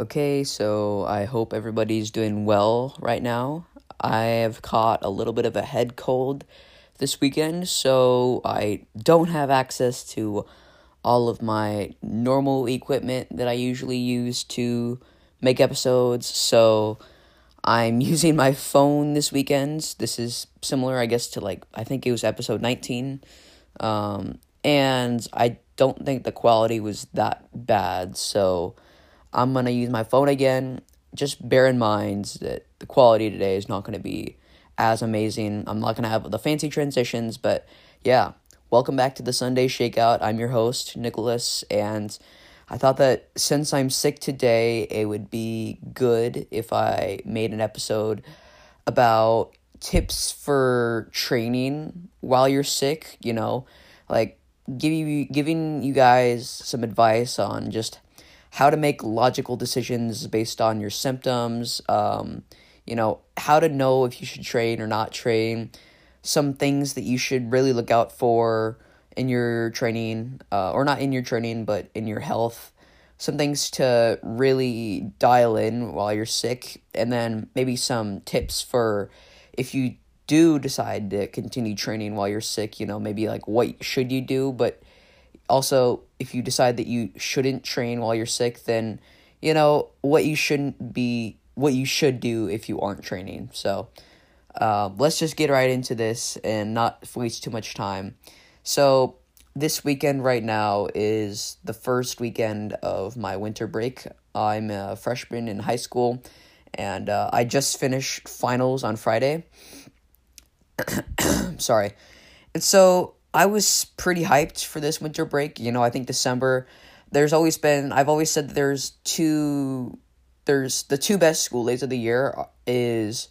Okay, so I hope everybody's doing well right now. I have caught a little bit of a head cold this weekend, so I don't have access to all of my normal equipment that I usually use to make episodes. So I'm using my phone this weekend. This is similar, I guess, to like, I think it was episode 19. Um, and I don't think the quality was that bad. So I'm going to use my phone again. Just bear in mind that the quality today is not going to be as amazing. I'm not going to have the fancy transitions, but yeah, welcome back to the Sunday Shakeout. I'm your host, Nicholas, and I thought that since I'm sick today, it would be good if I made an episode about tips for training while you're sick, you know, like give you giving you guys some advice on just how to make logical decisions based on your symptoms, um, you know, how to know if you should train or not train, some things that you should really look out for in your training, uh, or not in your training, but in your health. Some things to really dial in while you're sick, and then maybe some tips for if you do decide to continue training while you're sick, you know, maybe like what should you do, but also if you decide that you shouldn't train while you're sick, then you know what you shouldn't be, what you should do if you aren't training. So, uh, let's just get right into this and not waste too much time. So, this weekend right now is the first weekend of my winter break. I'm a freshman in high school, and uh, I just finished finals on Friday. Sorry. And so I was pretty hyped for this winter break. You know, I think December, there's always been, I've always said there's two, there's the two best school days of the year is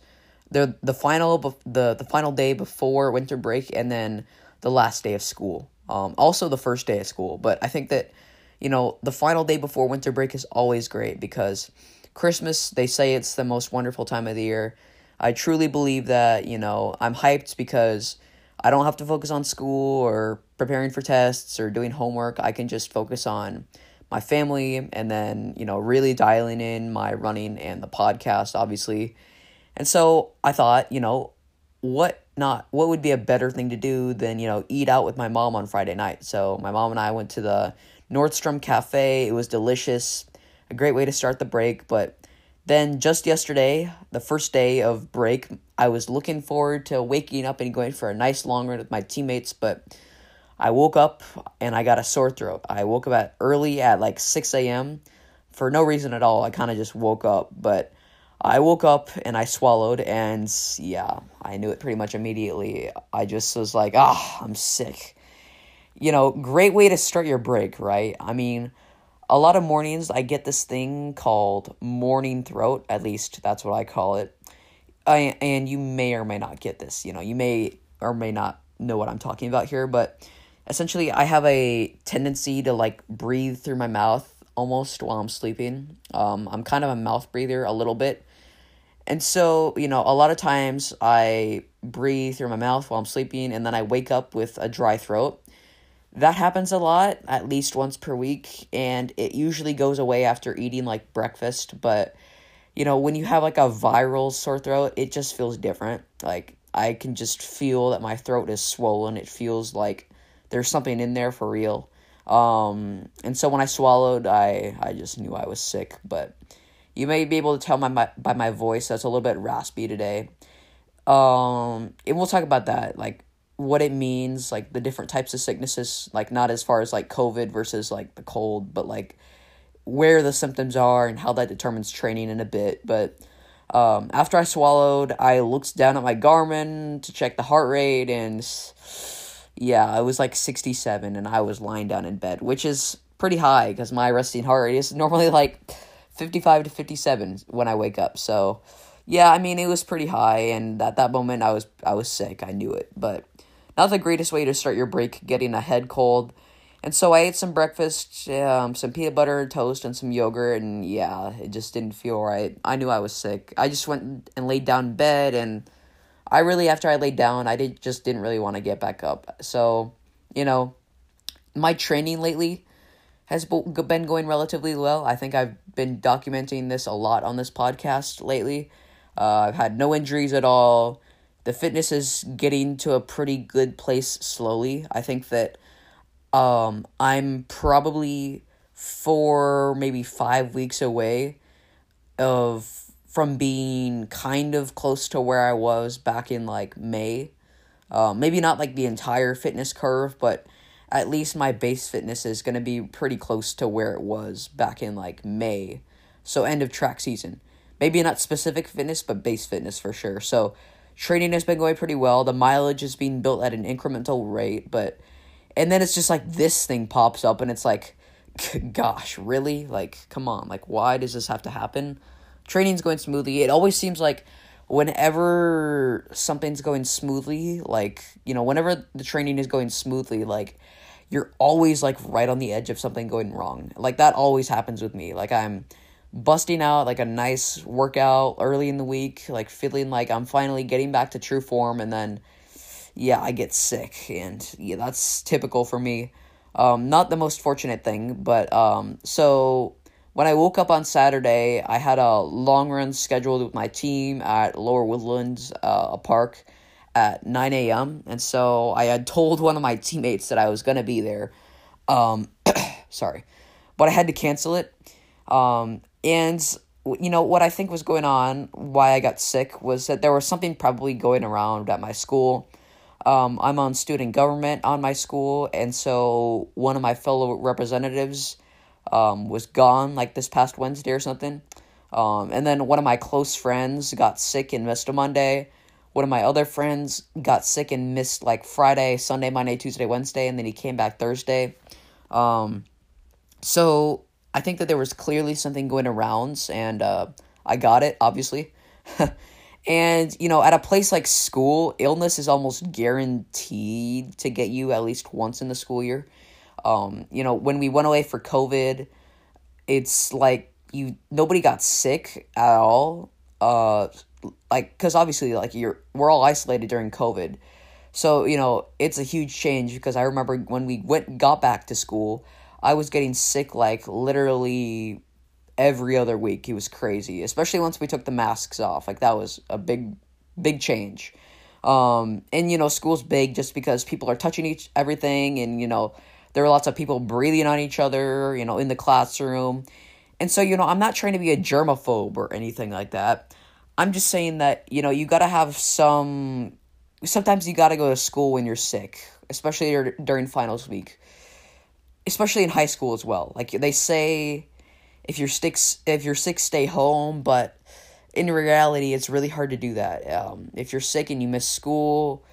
the the final the the final day before winter break and then the last day of school. Um, also the first day of school, but I think that you know the final day before winter break is always great because Christmas they say it's the most wonderful time of the year. I truly believe that you know I'm hyped because I don't have to focus on school or preparing for tests or doing homework. I can just focus on my family and then you know really dialing in my running and the podcast obviously. And so I thought you know what not what would be a better thing to do than you know eat out with my mom on Friday night. So my mom and I went to the Nordstrom Cafe. It was delicious, a great way to start the break. But then just yesterday, the first day of break, I was looking forward to waking up and going for a nice long run with my teammates. But I woke up and I got a sore throat. I woke up at early at like six a.m. for no reason at all. I kind of just woke up, but I woke up and I swallowed, and yeah, I knew it pretty much immediately. I just was like, ah, oh, I'm sick. You know, great way to start your break, right? I mean, a lot of mornings I get this thing called morning throat, at least that's what I call it. I, and you may or may not get this, you know, you may or may not know what I'm talking about here, but essentially I have a tendency to like breathe through my mouth almost while I'm sleeping. Um, I'm kind of a mouth breather a little bit. And so, you know, a lot of times I breathe through my mouth while I'm sleeping and then I wake up with a dry throat. That happens a lot, at least once per week, and it usually goes away after eating like breakfast. But, you know, when you have like a viral sore throat, it just feels different. Like, I can just feel that my throat is swollen. It feels like there's something in there for real. Um, and so when I swallowed, I, I just knew I was sick, but you may be able to tell my, my by my voice that's a little bit raspy today. Um, and we'll talk about that, like what it means, like the different types of sicknesses, like not as far as like COVID versus like the cold, but like where the symptoms are and how that determines training in a bit. But um, after I swallowed, I looked down at my Garmin to check the heart rate, and yeah, it was like 67, and I was lying down in bed, which is pretty high because my resting heart rate is normally like 55 to 57 when I wake up. So, yeah, I mean, it was pretty high and at that moment I was I was sick. I knew it. But not the greatest way to start your break getting a head cold. And so I ate some breakfast, um, some peanut butter and toast and some yogurt and yeah, it just didn't feel right. I knew I was sick. I just went and laid down in bed and I really after I laid down, I did just didn't really want to get back up. So, you know, my training lately has been going relatively well. I think I've been documenting this a lot on this podcast lately. Uh, I've had no injuries at all. The fitness is getting to a pretty good place slowly. I think that um, I'm probably four, maybe five weeks away of from being kind of close to where I was back in like May. Uh, maybe not like the entire fitness curve, but at least my base fitness is going to be pretty close to where it was back in like May. So, end of track season. Maybe not specific fitness, but base fitness for sure. So, training has been going pretty well. The mileage is being built at an incremental rate, but and then it's just like this thing pops up and it's like gosh, really? Like come on. Like why does this have to happen? Training's going smoothly. It always seems like whenever something's going smoothly, like, you know, whenever the training is going smoothly, like you're always like right on the edge of something going wrong. Like that always happens with me. Like I'm busting out like a nice workout early in the week, like feeling like I'm finally getting back to true form and then yeah, I get sick and yeah, that's typical for me. Um not the most fortunate thing, but um so when I woke up on Saturday, I had a long run scheduled with my team at Lower Woodlands, uh, a park at 9 a.m. And so I had told one of my teammates that I was going to be there. Um, sorry. But I had to cancel it. Um, and, you know, what I think was going on, why I got sick, was that there was something probably going around at my school. Um, I'm on student government on my school, and so one of my fellow representatives um, was gone like this past Wednesday or something. Um, and then one of my close friends got sick and missed a Monday. One of my other friends got sick and missed like Friday, Sunday, Monday, Tuesday, Wednesday, and then he came back Thursday. Um, so I think that there was clearly something going around, and uh, I got it, obviously. and, you know, at a place like school, illness is almost guaranteed to get you at least once in the school year. Um, you know, when we went away for COVID, it's like you nobody got sick at all. Uh, like because obviously like you're we're all isolated during COVID, so you know it's a huge change because I remember when we went got back to school, I was getting sick like literally every other week. It was crazy, especially once we took the masks off. Like that was a big big change. Um, and you know school's big just because people are touching each everything and you know there are lots of people breathing on each other, you know, in the classroom. And so, you know, I'm not trying to be a germaphobe or anything like that. I'm just saying that, you know, you got to have some sometimes you got to go to school when you're sick, especially during finals week. Especially in high school as well. Like they say if you're sick if you're sick stay home, but in reality it's really hard to do that. Um, if you're sick and you miss school,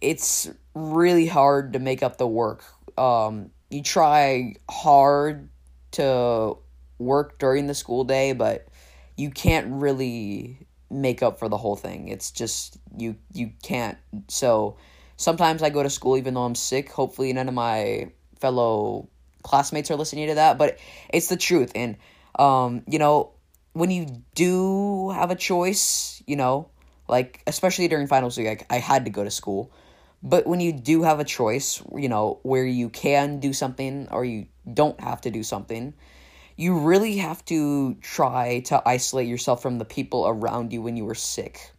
it's really hard to make up the work um, you try hard to work during the school day, but you can't really make up for the whole thing. It's just you you can't. So sometimes I go to school even though I'm sick. Hopefully none of my fellow classmates are listening to that, but it's the truth. And um, you know, when you do have a choice, you know, like especially during finals week, I, I had to go to school. But when you do have a choice, you know, where you can do something or you don't have to do something, you really have to try to isolate yourself from the people around you when you were sick.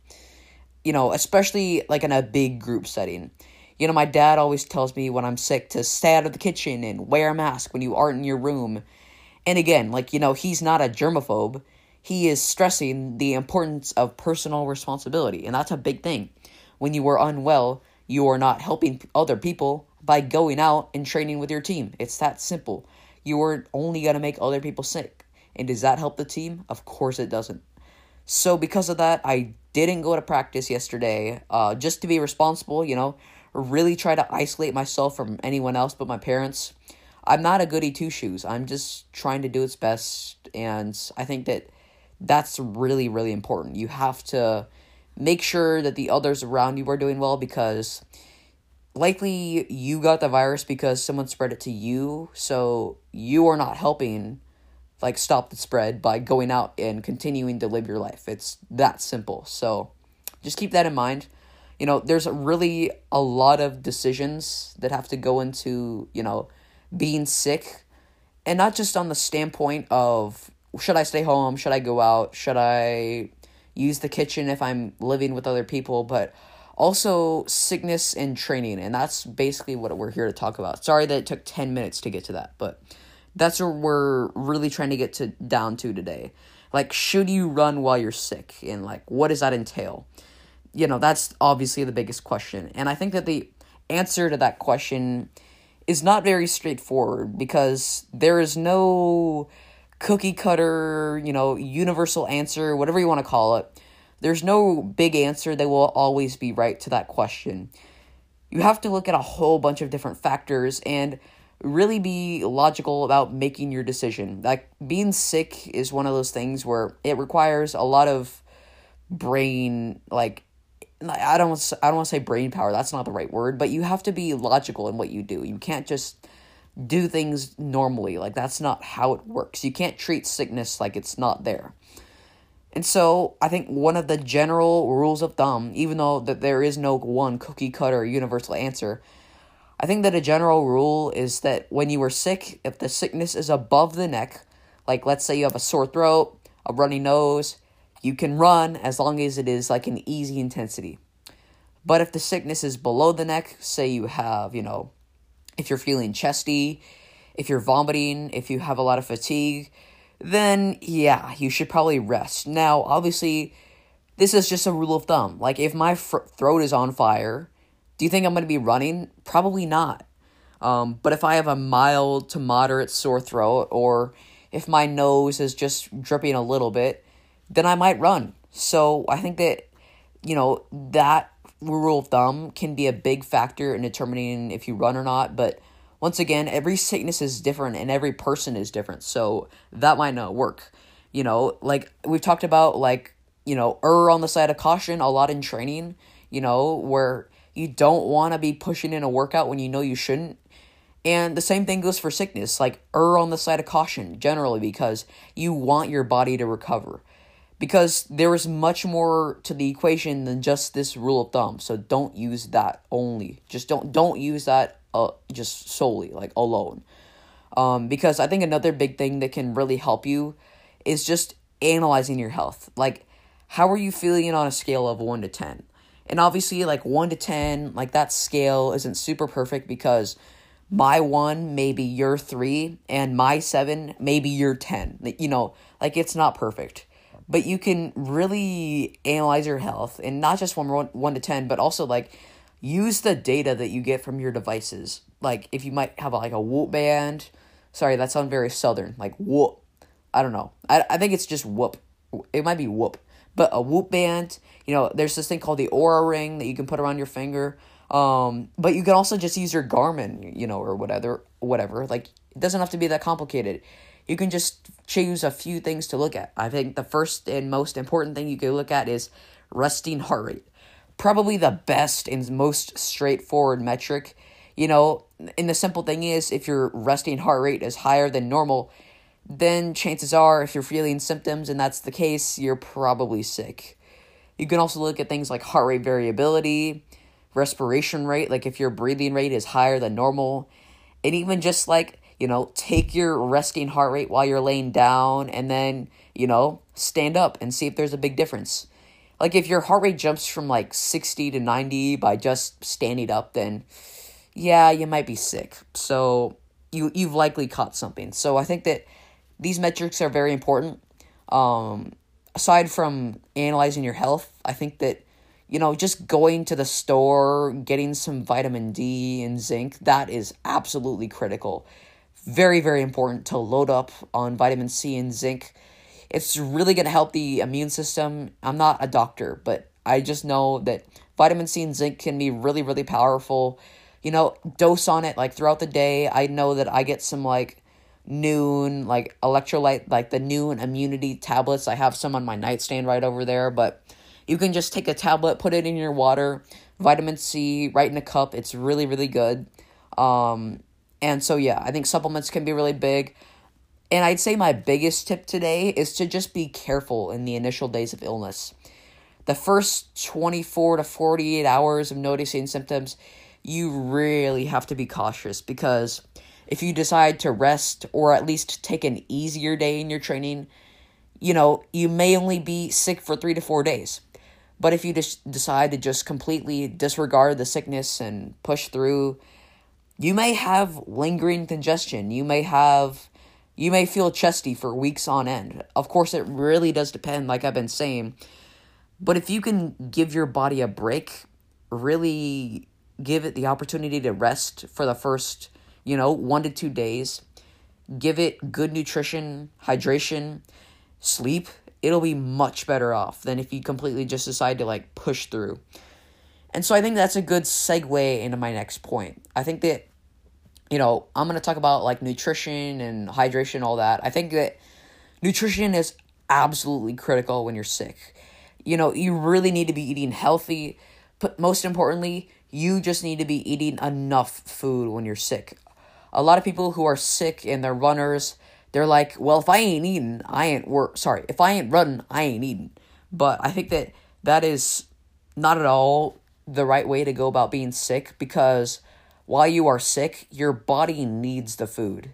You know, especially like in a big group setting. You know, my dad always tells me when I'm sick to stay out of the kitchen and wear a mask when you aren't in your room. And again, like, you know, he's not a germaphobe. He is stressing the importance of personal responsibility. And that's a big thing. When you are unwell, you are not helping other people by going out and training with your team. It's that simple. You are only going to make other people sick. And does that help the team? Of course it doesn't. So, because of that, I didn't go to practice yesterday uh, just to be responsible, you know, really try to isolate myself from anyone else but my parents. I'm not a goody two shoes. I'm just trying to do its best. And I think that that's really, really important. You have to make sure that the others around you are doing well because likely you got the virus because someone spread it to you so you are not helping like stop the spread by going out and continuing to live your life it's that simple so just keep that in mind you know there's really a lot of decisions that have to go into you know being sick and not just on the standpoint of should I stay home, should I go out, should I use the kitchen if I'm living with other people, but also sickness and training, and that's basically what we're here to talk about. Sorry that it took 10 minutes to get to that, but that's what we're really trying to get to down to today. Like should you run while you're sick and like what does that entail? You know, that's obviously the biggest question. And I think that the answer to that question is not very straightforward because there is no cookie cutter, you know, universal answer, whatever you want to call it. There's no big answer that will always be right to that question. You have to look at a whole bunch of different factors and really be logical about making your decision. Like being sick is one of those things where it requires a lot of brain like I don't I don't want to say brain power. That's not the right word, but you have to be logical in what you do. You can't just do things normally. Like that's not how it works. You can't treat sickness like it's not there. And so, I think one of the general rules of thumb, even though that there is no one cookie cutter universal answer, I think that a general rule is that when you are sick, if the sickness is above the neck, like let's say you have a sore throat, a runny nose, you can run as long as it is like an easy intensity. But if the sickness is below the neck, say you have, you know, if you're feeling chesty, if you're vomiting, if you have a lot of fatigue, then yeah, you should probably rest. Now, obviously, this is just a rule of thumb. Like, if my fr- throat is on fire, do you think I'm going to be running? Probably not. Um, but if I have a mild to moderate sore throat, or if my nose is just dripping a little bit, then I might run. So I think that, you know, that rule of thumb can be a big factor in determining if you run or not. But once again, every sickness is different and every person is different. So that might not work. You know, like we've talked about, like, you know, err on the side of caution a lot in training, you know, where you don't want to be pushing in a workout when you know you shouldn't. And the same thing goes for sickness, like err on the side of caution generally because you want your body to recover because there is much more to the equation than just this rule of thumb. So don't use that only. Just don't don't use that uh just solely like alone. Um because I think another big thing that can really help you is just analyzing your health. Like how are you feeling on a scale of 1 to 10? And obviously like 1 to 10, like that scale isn't super perfect because my 1 maybe your 3 and my 7 maybe your 10. You know, like it's not perfect but you can really analyze your health and not just from 1, 1 to 10 but also like use the data that you get from your devices. Like if you might have like a whoop band sorry that sounds very southern like whoop i don't know. I, I think it's just whoop. It might be whoop. But a whoop band you know there's this thing called the Oura ring that you can put around your finger. Um but you can also just use your garmin you know or whatever whatever. Like it doesn't have to be that complicated you can just choose a few things to look at. I think the first and most important thing you can look at is resting heart rate. Probably the best and most straightforward metric. You know, and the simple thing is if your resting heart rate is higher than normal, then chances are if you're feeling symptoms and that's the case, you're probably sick. You can also look at things like heart rate variability, respiration rate, like if your breathing rate is higher than normal, and even just like you know, take your resting heart rate while you're laying down and then, you know, stand up and see if there's a big difference. Like if your heart rate jumps from like 60 to 90 by just standing up, then yeah, you might be sick. So you you've likely caught something. So I think that these metrics are very important. Um, aside from analyzing your health, I think that you know just going to the store, getting some vitamin D and zinc, that is absolutely critical very, very important to load up on vitamin C and zinc. It's really going to help the immune system. I'm not a doctor, but I just know that vitamin C and zinc can be really, really powerful. You know, dose on it like throughout the day. I know that I get some like Nuun, like electrolyte, like the Nuun immunity tablets. I have some on my nightstand right over there, but you can just take a tablet, put it in your water, vitamin C right in a cup. It's really, really good. Um, and so, yeah, I think supplements can be really big. And I'd say my biggest tip today is to just be careful in the initial days of illness. The first 24 to 48 hours of noticing symptoms, you really have to be cautious because if you decide to rest or at least take an easier day in your training, you know, you may only be sick for three to four days. But if you just decide to just completely disregard the sickness and push through, you may have lingering congestion. You may have you may feel chesty for weeks on end. Of course, it really does depend, like I've been saying. But if you can give your body a break, really give it the opportunity to rest for the first, you know, one to two days, give it good nutrition, hydration, sleep, it'll be much better off than if you completely just decide to like push through. And so I think that's a good segue into my next point. I think that, you know, I'm going to talk about like nutrition and hydration, all that. I think that nutrition is absolutely critical when you're sick. You know, you really need to be eating healthy, but most importantly, you just need to be eating enough food when you're sick. A lot of people who are sick and they're runners, they're like, well, if I ain't eating, I ain't work. Sorry, if I ain't running, I ain't eating. But I think that that is not at all the right way to go about being sick because while you are sick, your body needs the food.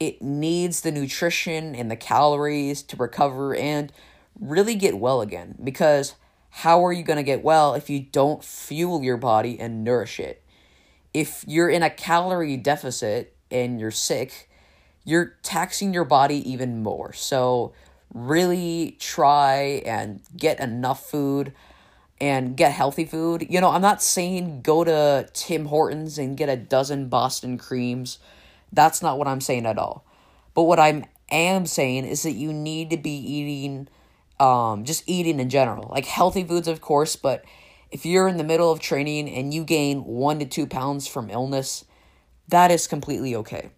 It needs the nutrition and the calories to recover and really get well again. Because how are you going to get well if you don't fuel your body and nourish it? If you're in a calorie deficit and you're sick, you're taxing your body even more. So, really try and get enough food and get healthy food. You know, I'm not saying go to Tim Hortons and get a dozen Boston creams. That's not what I'm saying at all. But what I am saying is that you need to be eating um just eating in general. Like healthy foods of course, but if you're in the middle of training and you gain 1 to 2 pounds from illness, that is completely okay.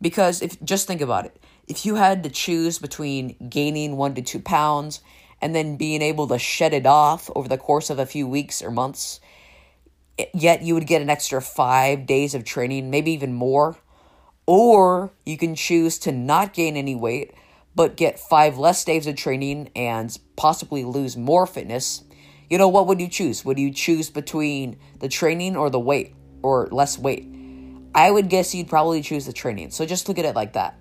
Because if just think about it. If you had to choose between gaining 1 to 2 pounds and then being able to shed it off over the course of a few weeks or months, yet you would get an extra five days of training, maybe even more. Or you can choose to not gain any weight, but get five less days of training and possibly lose more fitness. You know, what would you choose? Would you choose between the training or the weight or less weight? I would guess you'd probably choose the training. So just look at it like that.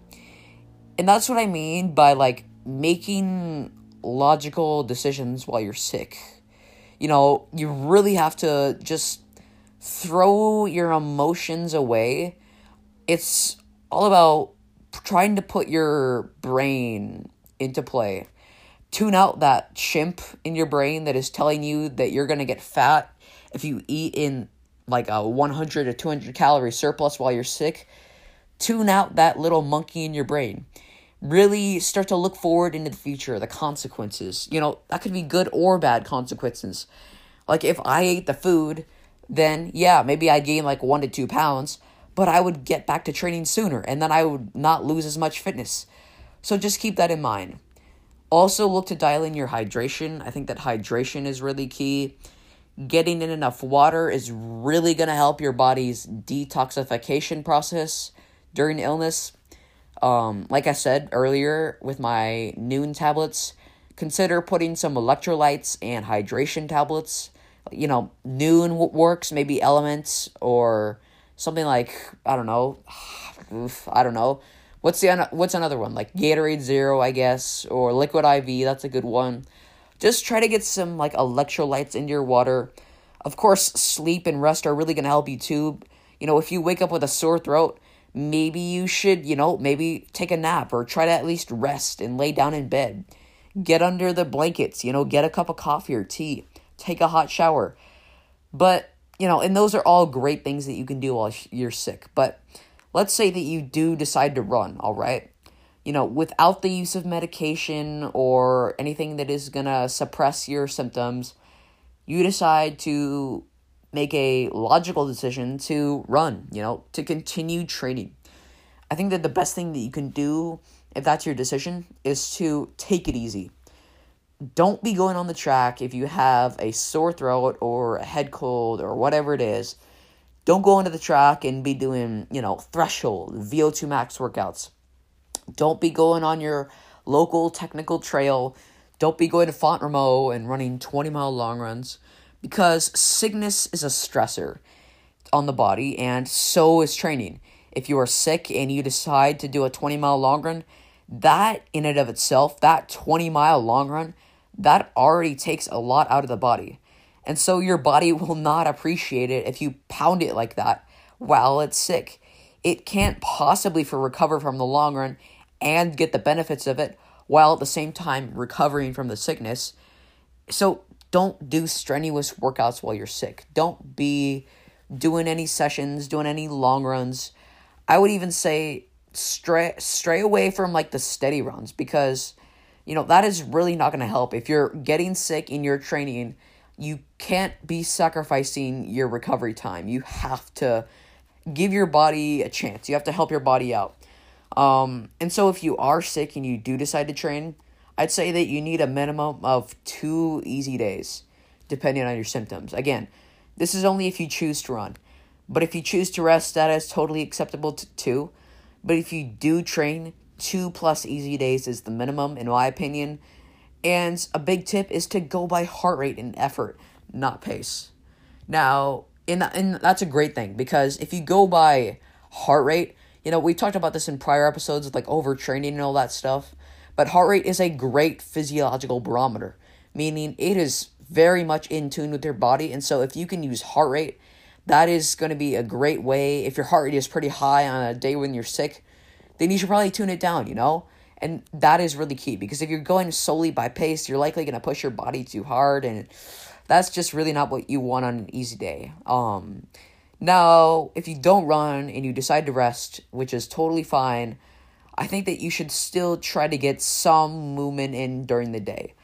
And that's what I mean by like making logical decisions while you're sick. You know, you really have to just throw your emotions away. It's all about trying to put your brain into play. Tune out that chimp in your brain that is telling you that you're going to get fat if you eat in like a 100 to 200 calorie surplus while you're sick. Tune out that little monkey in your brain really start to look forward into the future, the consequences. You know, that could be good or bad consequences. Like if I ate the food, then yeah, maybe I'd gain like one to two pounds, but I would get back to training sooner and then I would not lose as much fitness. So just keep that in mind. Also, look to dial in your hydration. I think that hydration is really key. Getting in enough water is really going to help your body's detoxification process during illness. Um, like I said earlier with my Nuun tablets, consider putting some electrolytes and hydration tablets. You know, Nuun works, maybe Elements or something like I don't know, oof, I don't know. What's the what's another one like Gatorade Zero, I guess, or Liquid IV? That's a good one. Just try to get some like electrolytes into your water. Of course, sleep and rest are really gonna help you too. You know, if you wake up with a sore throat, maybe you should, you know, maybe take a nap or try to at least rest and lay down in bed. Get under the blankets, you know, get a cup of coffee or tea, take a hot shower. But, you know, and those are all great things that you can do while you're sick. But let's say that you do decide to run, all right? You know, without the use of medication or anything that is going to suppress your symptoms, you decide to make a logical decision to run, you know, to continue training. I think that the best thing that you can do if that's your decision is to take it easy. Don't be going on the track if you have a sore throat or a head cold or whatever it is. Don't go into the track and be doing, you know, threshold, VO2 max workouts. Don't be going on your local technical trail. Don't be going to Font Romeu and running 20 mile long runs because sickness is a stressor on the body and so is training. if you are sick and you decide to do a 20 mile long run, that in and of itself, that 20 mile long run, that already takes a lot out of the body. And so your body will not appreciate it if you pound it like that while it's sick. It can't possibly for recover from the long run and get the benefits of it while at the same time recovering from the sickness. So don't do strenuous workouts while you're sick. Don't be doing any sessions, doing any long runs. I would even say stray stray away from like the steady runs because you know that is really not going to help. If you're getting sick in your training, you can't be sacrificing your recovery time. You have to give your body a chance. You have to help your body out. Um, and so if you are sick and you do decide to train, I'd say that you need a minimum of two easy days, depending on your symptoms. Again, this is only if you choose to run. But if you choose to rest, that is totally acceptable to two. But if you do train, two plus easy days is the minimum, in my opinion. And a big tip is to go by heart rate and effort, not pace. Now, in and that's a great thing because if you go by heart rate, you know, we talked about this in prior episodes with like overtraining and all that stuff. But heart rate is a great physiological barometer, meaning it is very much in tune with your body. And so if you can use heart rate, that is going to be a great way. If your heart rate is pretty high on a day when you're sick, then you should probably tune it down, you know? And that is really key because if you're going solely by pace, you're likely going to push your body too hard and that's just really not what you want on an easy day. Um now, if you don't run and you decide to rest, which is totally fine, I think that you should still try to get some movement in during the day.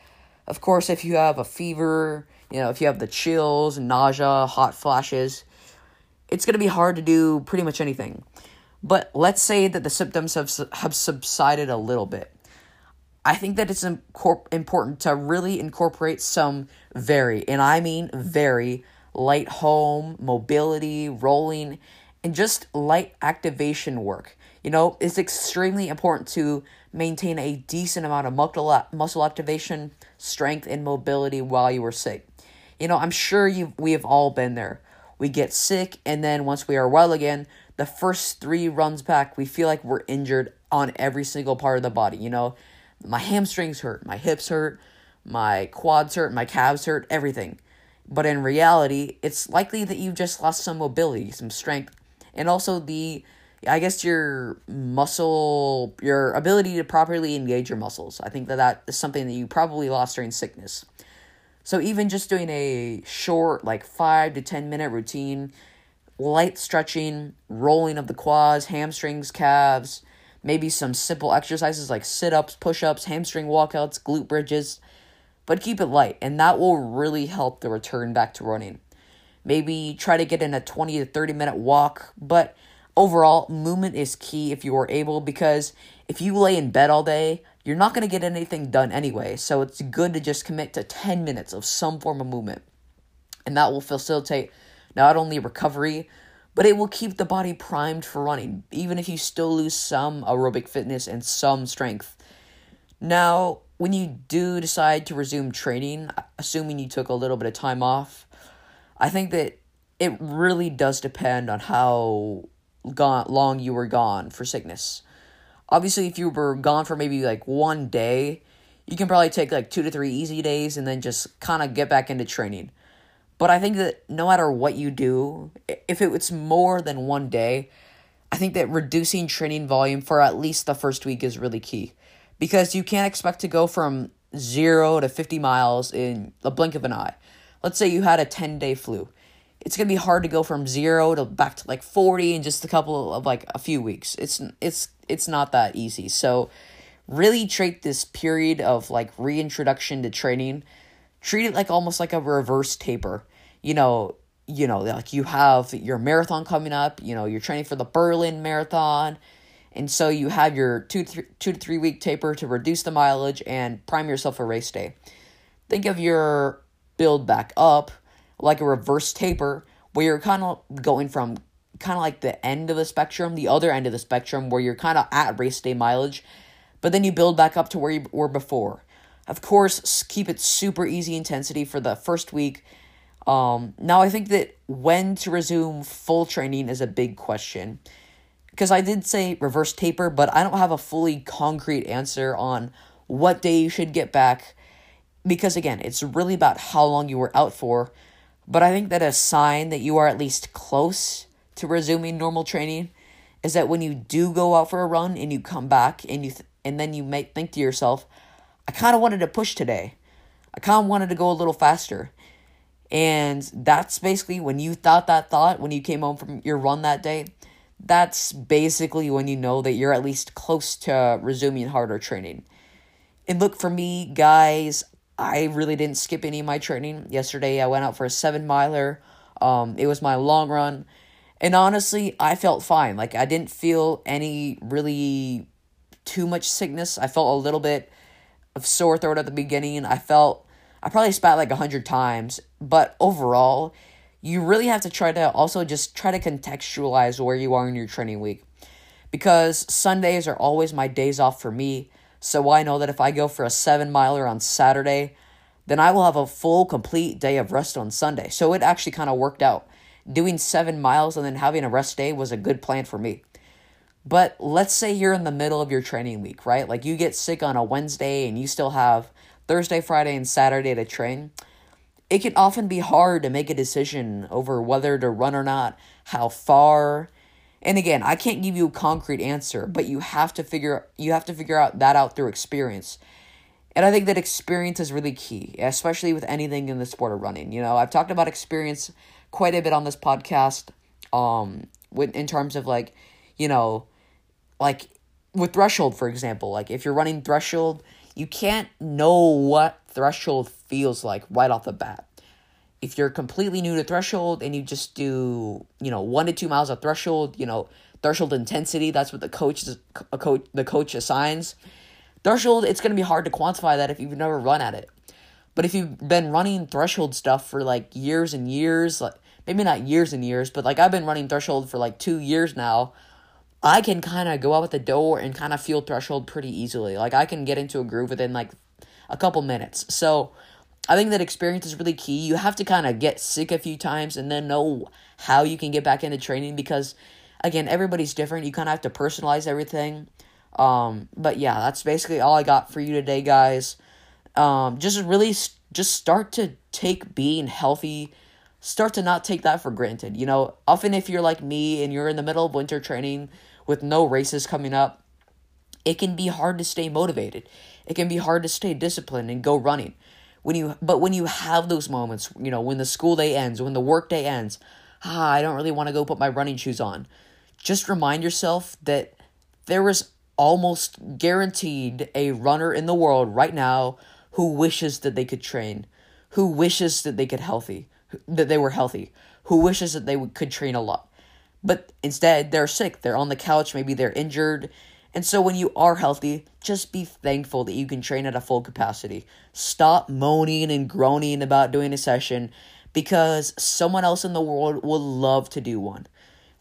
Of course, if you have a fever, you know, if you have the chills, nausea, hot flashes, it's going to be hard to do pretty much anything. But let's say that the symptoms have, have subsided a little bit. I think that it's important to really incorporate some very, and I mean very, light home, mobility, rolling, and just light activation work. You know, it's extremely important to maintain a decent amount of muscle activation, strength, and mobility while you are sick. You know, I'm sure you we have all been there. We get sick, and then once we are well again, the first three runs back, we feel like we're injured on every single part of the body. You know, my hamstrings hurt, my hips hurt, my quads hurt, my calves hurt, everything. But in reality, it's likely that you've just lost some mobility, some strength, and also the I guess your muscle, your ability to properly engage your muscles. I think that that is something that you probably lost during sickness. So even just doing a short, like five to ten minute routine, light stretching, rolling of the quads, hamstrings, calves, maybe some simple exercises like sit ups, push ups, hamstring walkouts, glute bridges, but keep it light, and that will really help the return back to running. Maybe try to get in a 20 to 30 minute walk, but overall, movement is key if you are able because if you lay in bed all day, you're not going to get anything done anyway. So it's good to just commit to 10 minutes of some form of movement. And that will facilitate not only recovery, but it will keep the body primed for running, even if you still lose some aerobic fitness and some strength. Now, when you do decide to resume training, assuming you took a little bit of time off, I think that it really does depend on how gone long you were gone for sickness. Obviously, if you were gone for maybe like one day, you can probably take like two to three easy days and then just kind of get back into training. But I think that no matter what you do, if it's more than one day, I think that reducing training volume for at least the first week is really key. Because you can't expect to go from zero to 50 miles in the blink of an eye. Let's say you had a 10 day flu it's gonna be hard to go from zero to back to like 40 in just a couple of like a few weeks. It's it's it's not that easy. So really treat this period of like reintroduction to training treat it like almost like a reverse taper. You know you know like you have your marathon coming up you know you're training for the berlin marathon and so you have your two, three, two to three week taper to reduce the mileage and prime yourself for race day. Think of your build back up like a reverse taper where you're kind of going from kind of like the end of the spectrum, the other end of the spectrum where you're kind of at race day mileage, but then you build back up to where you were before. Of course, keep it super easy intensity for the first week. Um, now, I think that when to resume full training is a big question. because I did say reverse taper, but I don't have a fully concrete answer on what day you should get back because again, it's really about how long you were out for. But I think that a sign that you are at least close to resuming normal training is that when you do go out for a run and you come back and you th- and then you might think to yourself, I kind of wanted to push today. I kind of wanted to go a little faster. And that's basically when you thought that thought when you came home from your run that day. That's basically when you know that you're at least close to resuming harder training. And look, for me, guys, I really didn't skip any of my training. Yesterday, I went out for a seven miler. Um, it was my long run. And honestly, I felt fine. Like, I didn't feel any really too much sickness. I felt a little bit of sore throat at the beginning. I felt, I probably spat like a hundred times. But overall, you really have to try to also just try to contextualize where you are in your training week. Because Sundays are always my days off for me. So I know that if I go for a seven miler on Saturday, then I will have a full, complete day of rest on Sunday. So it actually kind of worked out. Doing seven miles and then having a rest day was a good plan for me. But let's say you're in the middle of your training week, right? Like you get sick on a Wednesday and you still have Thursday, Friday, and Saturday to train. It can often be hard to make a decision over whether to run or not, how far, and again, I can't give you a concrete answer, but you have to figure you have to figure out that out through experience. And I think that experience is really key, especially with anything in the sport of running. You know, I've talked about experience quite a bit on this podcast um with in terms of like, you know, like with threshold for example, like if you're running threshold, you can't know what threshold feels like right off the bat if you're completely new to threshold and you just do you know one to two miles of threshold you know threshold intensity that's what the coach a coach the coach assigns. Threshold it's going to be hard to quantify that if you've never run at it. But if you've been running threshold stuff for like years and years like maybe not years and years but like i've been running threshold for like two years now i can kind of go out with the door and kind of feel threshold pretty easily. Like i can get into a groove within like a couple minutes. So I think that experience is really key. You have to kind of get sick a few times and then know how you can get back into training because, again, everybody's different. You kind of have to personalize everything. Um, but yeah, that's basically all I got for you today, guys. Um, just really, just start to take being healthy, start to not take that for granted. You know, often if you're like me and you're in the middle of winter training with no races coming up, it can be hard to stay motivated. It can be hard to stay disciplined and go running when you but when you have those moments, you know, when the school day ends, when the work day ends, ah, I don't really want to go put my running shoes on. Just remind yourself that there is almost guaranteed a runner in the world right now who wishes that they could train, who wishes that they could healthy, that they were healthy, who wishes that they could train a lot. But instead, they're sick. They're on the couch, maybe they're injured, and so when you are healthy, just be thankful that you can train at a full capacity. Stop moaning and groaning about doing a session because someone else in the world will love to do one.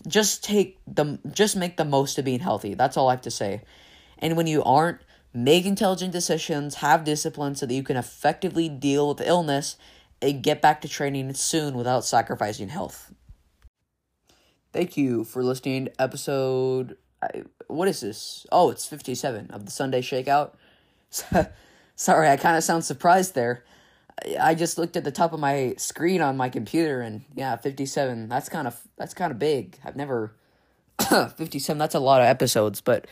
Just take the just make the most of being healthy. That's all I have to say. And when you aren't, make intelligent decisions, have discipline so that you can effectively deal with illness and get back to training soon without sacrificing health. Thank you for listening to episode I, what is this? Oh, it's 57 of the Sunday Shakeout. Sorry, I kind of sound surprised there. I just looked at the top of my screen on my computer and yeah, 57. That's kind of that's kind of big. I've never 57. That's a lot of episodes, but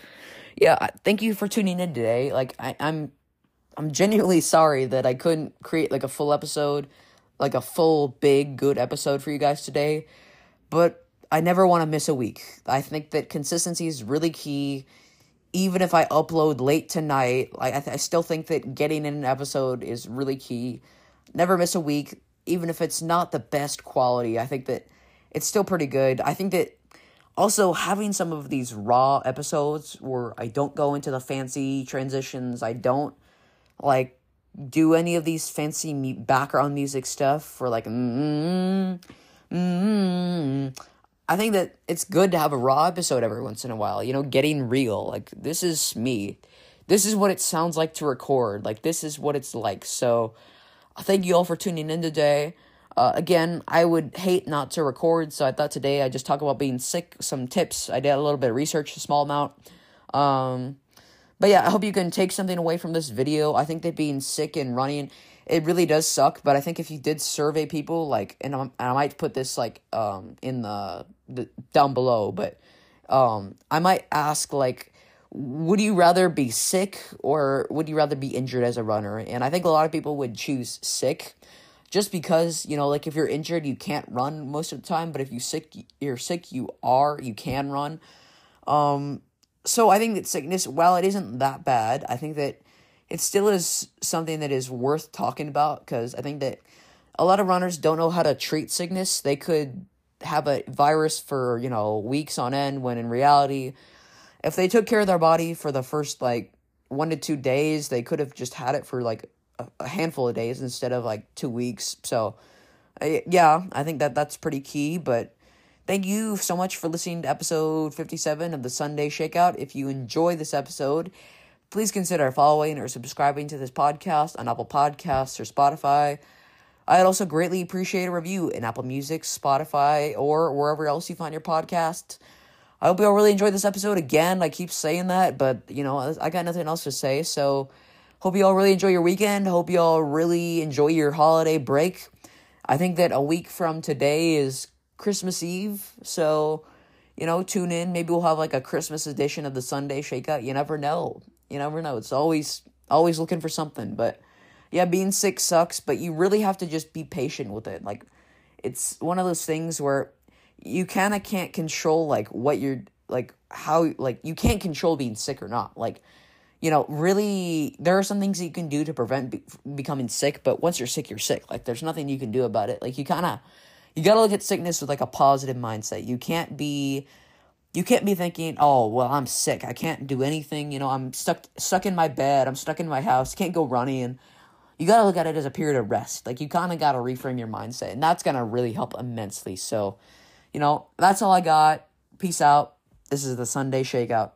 yeah, thank you for tuning in today. Like I I'm I'm genuinely sorry that I couldn't create like a full episode, like a full big good episode for you guys today. But I never want to miss a week. I think that consistency is really key. Even if I upload late tonight, I, th- I still think that getting in an episode is really key. Never miss a week, even if it's not the best quality. I think that it's still pretty good. I think that also having some of these raw episodes where I don't go into the fancy transitions, I don't like do any of these fancy background music stuff for like mm mm I think that it's good to have a raw episode every once in a while, you know, getting real. Like, this is me. This is what it sounds like to record. Like, this is what it's like. So, thank you all for tuning in today. Uh, again, I would hate not to record, so I thought today I just talk about being sick, some tips. I did a little bit of research, a small amount. Um, but yeah, I hope you can take something away from this video. I think that being sick and running, it really does suck. But I think if you did survey people, like, and, and i might put this like um in the, the down below, but um I might ask like, would you rather be sick or would you rather be injured as a runner? And I think a lot of people would choose sick just because you know like if you're injured you can't run most of the time but if you sick you're sick you are you can run um so i think that sickness while it isn't that bad i think that it still is something that is worth talking about because i think that a lot of runners don't know how to treat sickness they could have a virus for you know weeks on end when in reality if they took care of their body for the first like one to two days they could have just had it for like a handful of days instead of like two weeks. So, uh, yeah, I think that that's pretty key. But thank you so much for listening to episode 57 of the Sunday Shakeout. If you enjoy this episode, please consider following or subscribing to this podcast on Apple Podcasts or Spotify. I'd also greatly appreciate a review in Apple Music, Spotify, or wherever else you find your podcast. I hope you all really enjoyed this episode. Again, I keep saying that, but you know, I got nothing else to say, so Hope you all really enjoy your weekend. Hope you all really enjoy your holiday break. I think that a week from today is Christmas Eve, so you know, tune in. Maybe we'll have like a Christmas edition of the Sunday Shakeout. You never know. You never know. It's always always looking for something, but yeah, being sick sucks, but you really have to just be patient with it. Like it's one of those things where you kind of can't control like what you're like how like you can't control being sick or not. Like you know, really, there are some things that you can do to prevent be- becoming sick, but once you're sick, you're sick. Like, there's nothing you can do about it. Like, you kind of, you got to look at sickness with like a positive mindset. You can't be, you can't be thinking, oh, well, I'm sick. I can't do anything. You know, I'm stuck, stuck in my bed. I'm stuck in my house. Can't go running. You got to look at it as a period of rest. Like, you kind of got to reframe your mindset, and that's going to really help immensely. So, you know, that's all I got. Peace out. This is the Sunday Shakeout.